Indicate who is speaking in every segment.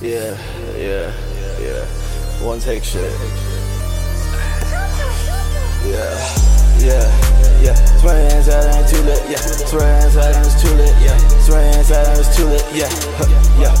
Speaker 1: Yeah, yeah, yeah. One take shit. Yeah, yeah, yeah. Swear inside and it's too lit, yeah. Swear inside and it's too lit, yeah. Swear inside and it's too lit, yeah. Yeah,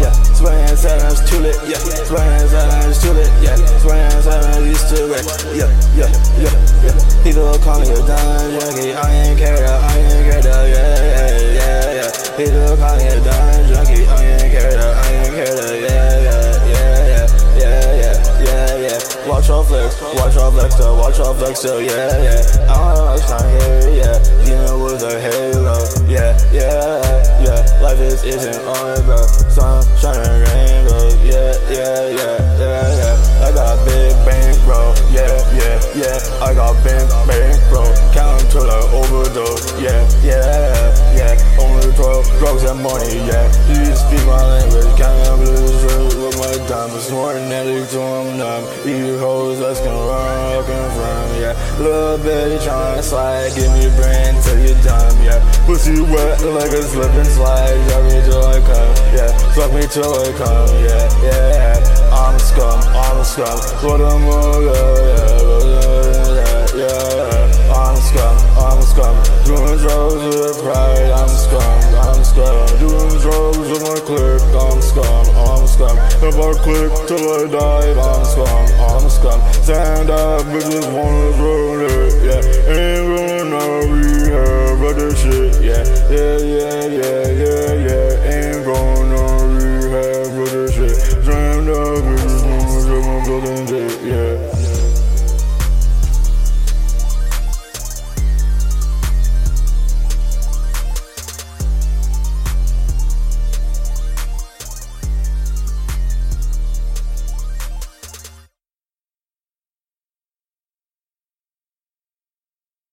Speaker 1: yeah. Swear inside and it's too lit, yeah. Swear inside and it's too lit, yeah. Swear inside and it's too lit, yeah, yeah, yeah, yeah. People call me a dumb junkie, I ain't care, I ain't care, yeah, yeah, yeah, yeah. People call me a dumb junkie, I ain't care, here to yeah, yeah, yeah, yeah, yeah, yeah, yeah. Watch off flex, watch off flex, uh, watch off flex, uh, yeah, yeah. I don't like not here, yeah. Dealing with a halo, yeah, yeah, yeah. Life is isn't on, bro. Sun shining, rainbow, yeah, yeah, yeah, yeah, yeah. I got big bank, bro, yeah, yeah, yeah. I got big bank, bro. Count till I overdose, yeah, yeah, yeah. Only 12 drugs and money, yeah. You speak my language. Eat hoes, let's confirm, I confirm, yeah. Little bitch tryna slide, give me brain till you dumb, yeah. Pussy wet like a slip and slide, drop me till I come, yeah. Fuck me till I come, yeah, yeah. yeah. I'm a scum, I'm a scum. What a move, yeah, yeah, yeah. I'm a scum, I'm a scum. Doing drugs with I click till I die, I'm scum, I'm scum. Stand up, bitches wanna throw it, yeah. Ain't gonna other shit, yeah, yeah, yeah, yeah, yeah,